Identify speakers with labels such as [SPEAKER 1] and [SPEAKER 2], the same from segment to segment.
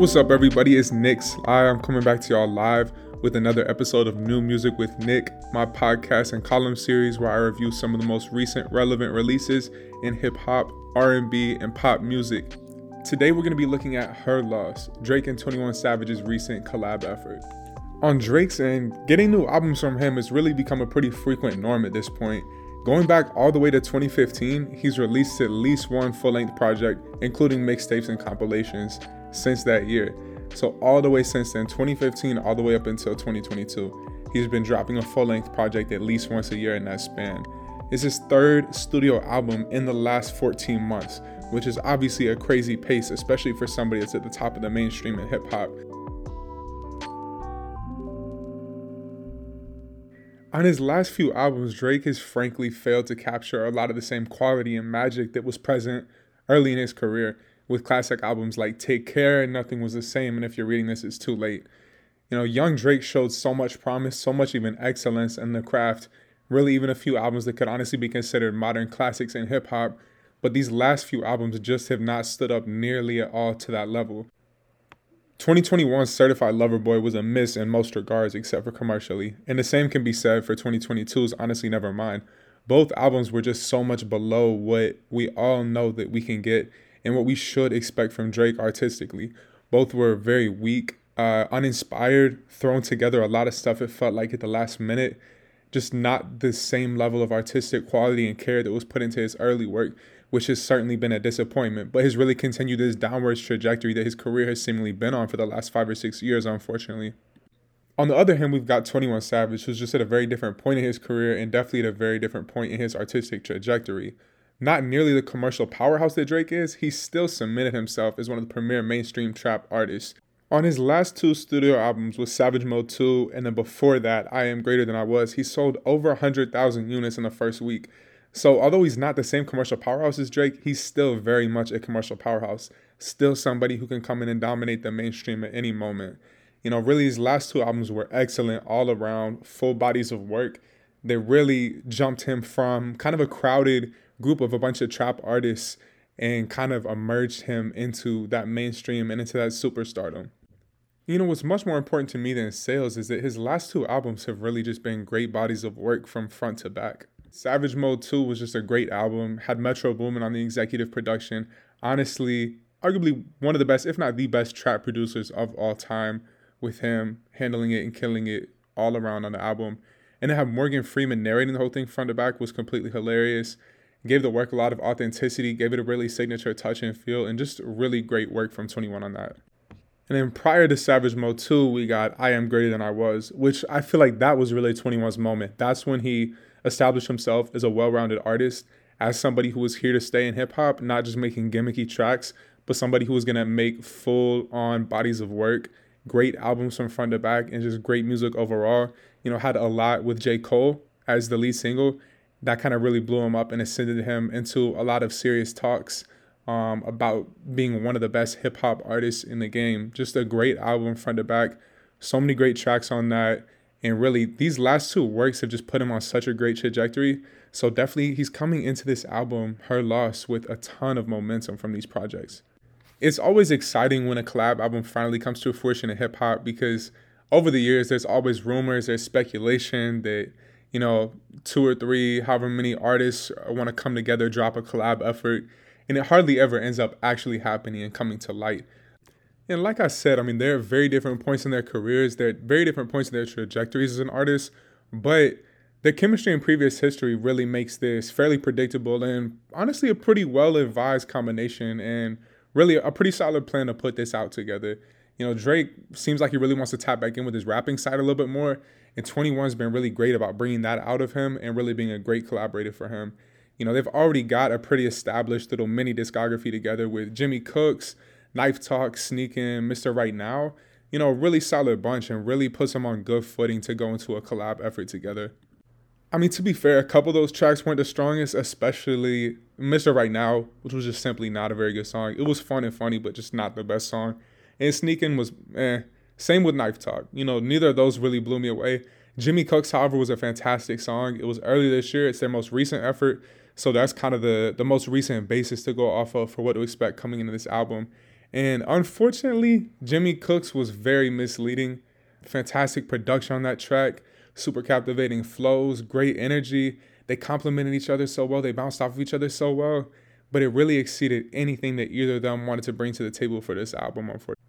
[SPEAKER 1] What's up, everybody? It's Nick Sligh. I'm coming back to y'all live with another episode of New Music with Nick, my podcast and column series where I review some of the most recent relevant releases in hip hop, R&B, and pop music. Today we're going to be looking at Her Loss, Drake and 21 Savage's recent collab effort. On Drake's end, getting new albums from him has really become a pretty frequent norm at this point. Going back all the way to 2015, he's released at least one full length project, including mixtapes and compilations since that year. So, all the way since then, 2015, all the way up until 2022, he's been dropping a full length project at least once a year in that span. It's his third studio album in the last 14 months, which is obviously a crazy pace, especially for somebody that's at the top of the mainstream in hip hop. On his last few albums, Drake has frankly failed to capture a lot of the same quality and magic that was present early in his career with classic albums like Take Care and Nothing Was the Same, and if you're reading this, it's too late. You know, young Drake showed so much promise, so much even excellence in the craft, really even a few albums that could honestly be considered modern classics in hip hop, but these last few albums just have not stood up nearly at all to that level. 2021's Certified Lover Boy was a miss in most regards except for commercially, and the same can be said for 2022's Honestly Nevermind. Both albums were just so much below what we all know that we can get and what we should expect from Drake artistically. Both were very weak, uh, uninspired, thrown together a lot of stuff. It felt like at the last minute, just not the same level of artistic quality and care that was put into his early work, which has certainly been a disappointment, but has really continued this downwards trajectory that his career has seemingly been on for the last five or six years, unfortunately. On the other hand, we've got 21 Savage, who's just at a very different point in his career and definitely at a very different point in his artistic trajectory not nearly the commercial powerhouse that Drake is, he still cemented himself as one of the premier mainstream trap artists. On his last two studio albums with Savage Mode 2 and then before that, I Am Greater Than I Was, he sold over 100,000 units in the first week. So, although he's not the same commercial powerhouse as Drake, he's still very much a commercial powerhouse. Still somebody who can come in and dominate the mainstream at any moment. You know, really, his last two albums were excellent all around, full bodies of work. They really jumped him from kind of a crowded group of a bunch of trap artists and kind of emerged him into that mainstream and into that superstardom. You know, what's much more important to me than sales is that his last two albums have really just been great bodies of work from front to back. Savage Mode 2 was just a great album, had Metro Boomin on the executive production. Honestly, arguably one of the best, if not the best, trap producers of all time, with him handling it and killing it all around on the album. And to have Morgan Freeman narrating the whole thing front to back was completely hilarious gave the work a lot of authenticity, gave it a really signature touch and feel, and just really great work from 21 on that. And then prior to Savage Mode 2, we got I Am Greater Than I Was, which I feel like that was really 21's moment. That's when he established himself as a well rounded artist, as somebody who was here to stay in hip hop, not just making gimmicky tracks, but somebody who was gonna make full on bodies of work, great albums from front to back, and just great music overall. You know, had a lot with J. Cole as the lead single, that kind of really blew him up and ascended him into a lot of serious talks um, about being one of the best hip hop artists in the game. Just a great album front to back. So many great tracks on that. And really, these last two works have just put him on such a great trajectory. So definitely, he's coming into this album, Her Loss, with a ton of momentum from these projects. It's always exciting when a collab album finally comes to fruition in hip hop because over the years, there's always rumors, there's speculation that you know, two or three, however many artists want to come together, drop a collab effort, and it hardly ever ends up actually happening and coming to light. And like I said, I mean, there are very different points in their careers, they're very different points in their trajectories as an artist, but the chemistry in previous history really makes this fairly predictable and honestly a pretty well advised combination and really a pretty solid plan to put this out together. You know, Drake seems like he really wants to tap back in with his rapping side a little bit more. And 21's been really great about bringing that out of him and really being a great collaborator for him. You know, they've already got a pretty established little mini discography together with Jimmy Cooks, Knife Talk, Sneakin', Mr. Right Now. You know, really solid bunch and really puts them on good footing to go into a collab effort together. I mean, to be fair, a couple of those tracks weren't the strongest, especially Mr. Right Now, which was just simply not a very good song. It was fun and funny, but just not the best song. And Sneakin' was eh. Same with Knife Talk. You know, neither of those really blew me away. Jimmy Cooks, however, was a fantastic song. It was early this year. It's their most recent effort. So that's kind of the the most recent basis to go off of for what to expect coming into this album. And unfortunately, Jimmy Cooks was very misleading. Fantastic production on that track, super captivating flows, great energy. They complemented each other so well, they bounced off of each other so well, but it really exceeded anything that either of them wanted to bring to the table for this album, unfortunately.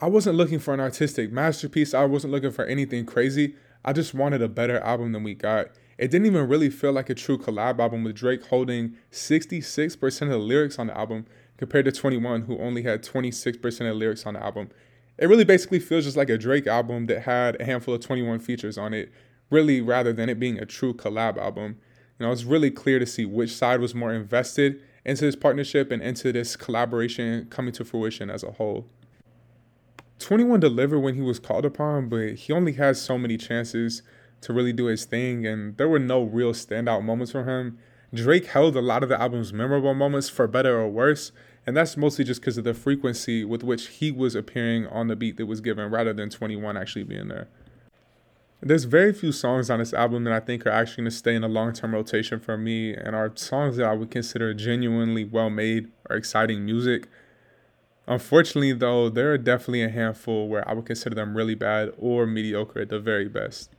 [SPEAKER 1] I wasn't looking for an artistic masterpiece, I wasn't looking for anything crazy. I just wanted a better album than we got. It didn't even really feel like a true collab album with Drake holding 66% of the lyrics on the album compared to 21, who only had 26% of the lyrics on the album. It really basically feels just like a Drake album that had a handful of 21 features on it, really, rather than it being a true collab album. You know, it's really clear to see which side was more invested into this partnership and into this collaboration coming to fruition as a whole. 21 delivered when he was called upon, but he only had so many chances to really do his thing, and there were no real standout moments from him. Drake held a lot of the album's memorable moments for better or worse, and that's mostly just because of the frequency with which he was appearing on the beat that was given rather than 21 actually being there. There's very few songs on this album that I think are actually going to stay in a long term rotation for me and are songs that I would consider genuinely well made or exciting music. Unfortunately, though, there are definitely a handful where I would consider them really bad or mediocre at the very best.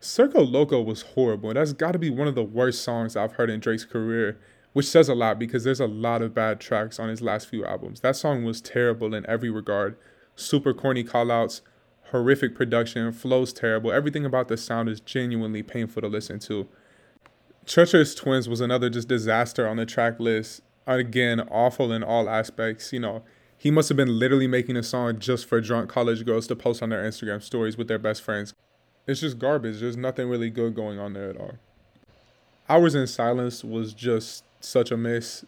[SPEAKER 1] Circo Loco was horrible. That's got to be one of the worst songs I've heard in Drake's career, which says a lot because there's a lot of bad tracks on his last few albums. That song was terrible in every regard. Super corny callouts, horrific production, flows terrible. Everything about the sound is genuinely painful to listen to. Treacherous Twins was another just disaster on the track list. Again, awful in all aspects. You know, he must have been literally making a song just for drunk college girls to post on their Instagram stories with their best friends. It's just garbage. There's nothing really good going on there at all. Hours in Silence was just such a miss.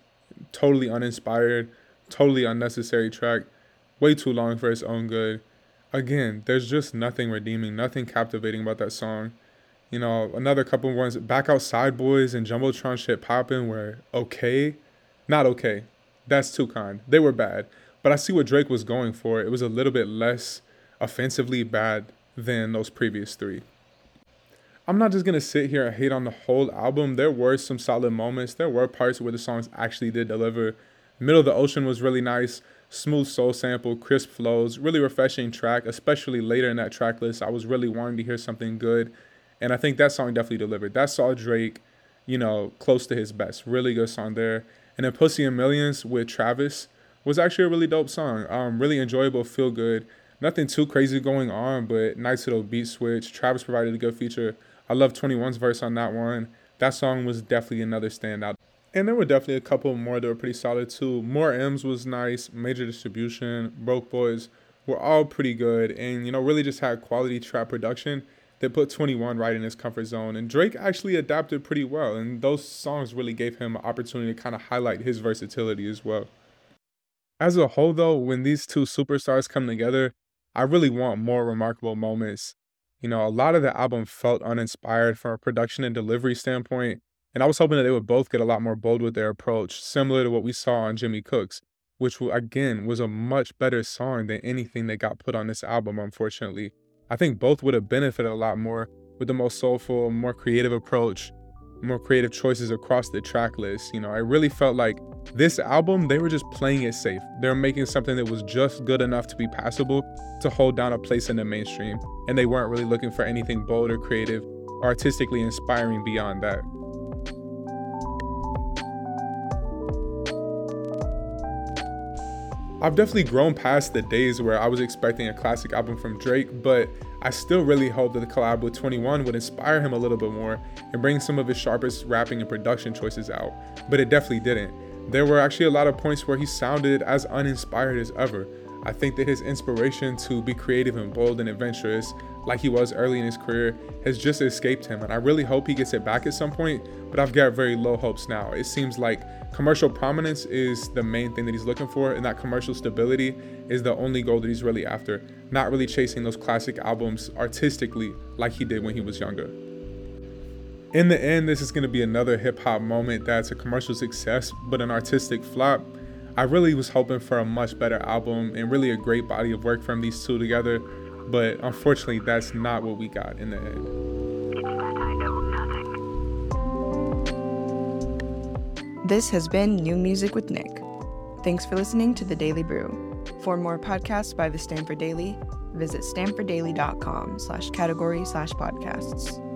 [SPEAKER 1] Totally uninspired, totally unnecessary track. Way too long for its own good. Again, there's just nothing redeeming, nothing captivating about that song. You know, another couple of ones, Back Outside Boys and Jumbotron shit popping were okay. Not okay. That's too kind. They were bad. But I see what Drake was going for. It was a little bit less offensively bad than those previous three. I'm not just gonna sit here and hate on the whole album. There were some solid moments. There were parts where the songs actually did deliver. Middle of the Ocean was really nice. Smooth soul sample, crisp flows, really refreshing track, especially later in that track list. I was really wanting to hear something good. And I think that song definitely delivered. That saw Drake, you know, close to his best. Really good song there. And then Pussy and Millions with Travis was actually a really dope song. Um, really enjoyable, feel good nothing too crazy going on, but nice little beat switch. Travis provided a good feature. I love 21's verse on that one. That song was definitely another standout. And there were definitely a couple more that were pretty solid too. More M's was nice. Major Distribution, Broke Boys were all pretty good. And, you know, really just had quality trap production that put 21 right in his comfort zone. And Drake actually adapted pretty well. And those songs really gave him an opportunity to kind of highlight his versatility as well. As a whole, though, when these two superstars come together, I really want more remarkable moments. You know, a lot of the album felt uninspired from a production and delivery standpoint, and I was hoping that they would both get a lot more bold with their approach, similar to what we saw on Jimmy Cooks, which again was a much better song than anything that got put on this album, unfortunately. I think both would have benefited a lot more with the most soulful, more creative approach more creative choices across the track list. You know, I really felt like this album, they were just playing it safe. They're making something that was just good enough to be passable to hold down a place in the mainstream. And they weren't really looking for anything bold or creative or artistically inspiring beyond that. I've definitely grown past the days where I was expecting a classic album from Drake, but I still really hope that the collab with 21 would inspire him a little bit more and bring some of his sharpest rapping and production choices out, but it definitely didn't. There were actually a lot of points where he sounded as uninspired as ever. I think that his inspiration to be creative and bold and adventurous, like he was early in his career, has just escaped him. And I really hope he gets it back at some point, but I've got very low hopes now. It seems like commercial prominence is the main thing that he's looking for, and that commercial stability is the only goal that he's really after, not really chasing those classic albums artistically like he did when he was younger. In the end, this is going to be another hip hop moment that's a commercial success, but an artistic flop. I really was hoping for a much better album and really a great body of work from these two together, but unfortunately, that's not what we got in the end.
[SPEAKER 2] This has been New Music with Nick. Thanks for listening to The Daily Brew. For more podcasts by the Stanford Daily, visit stanforddaily.com slash category slash podcasts.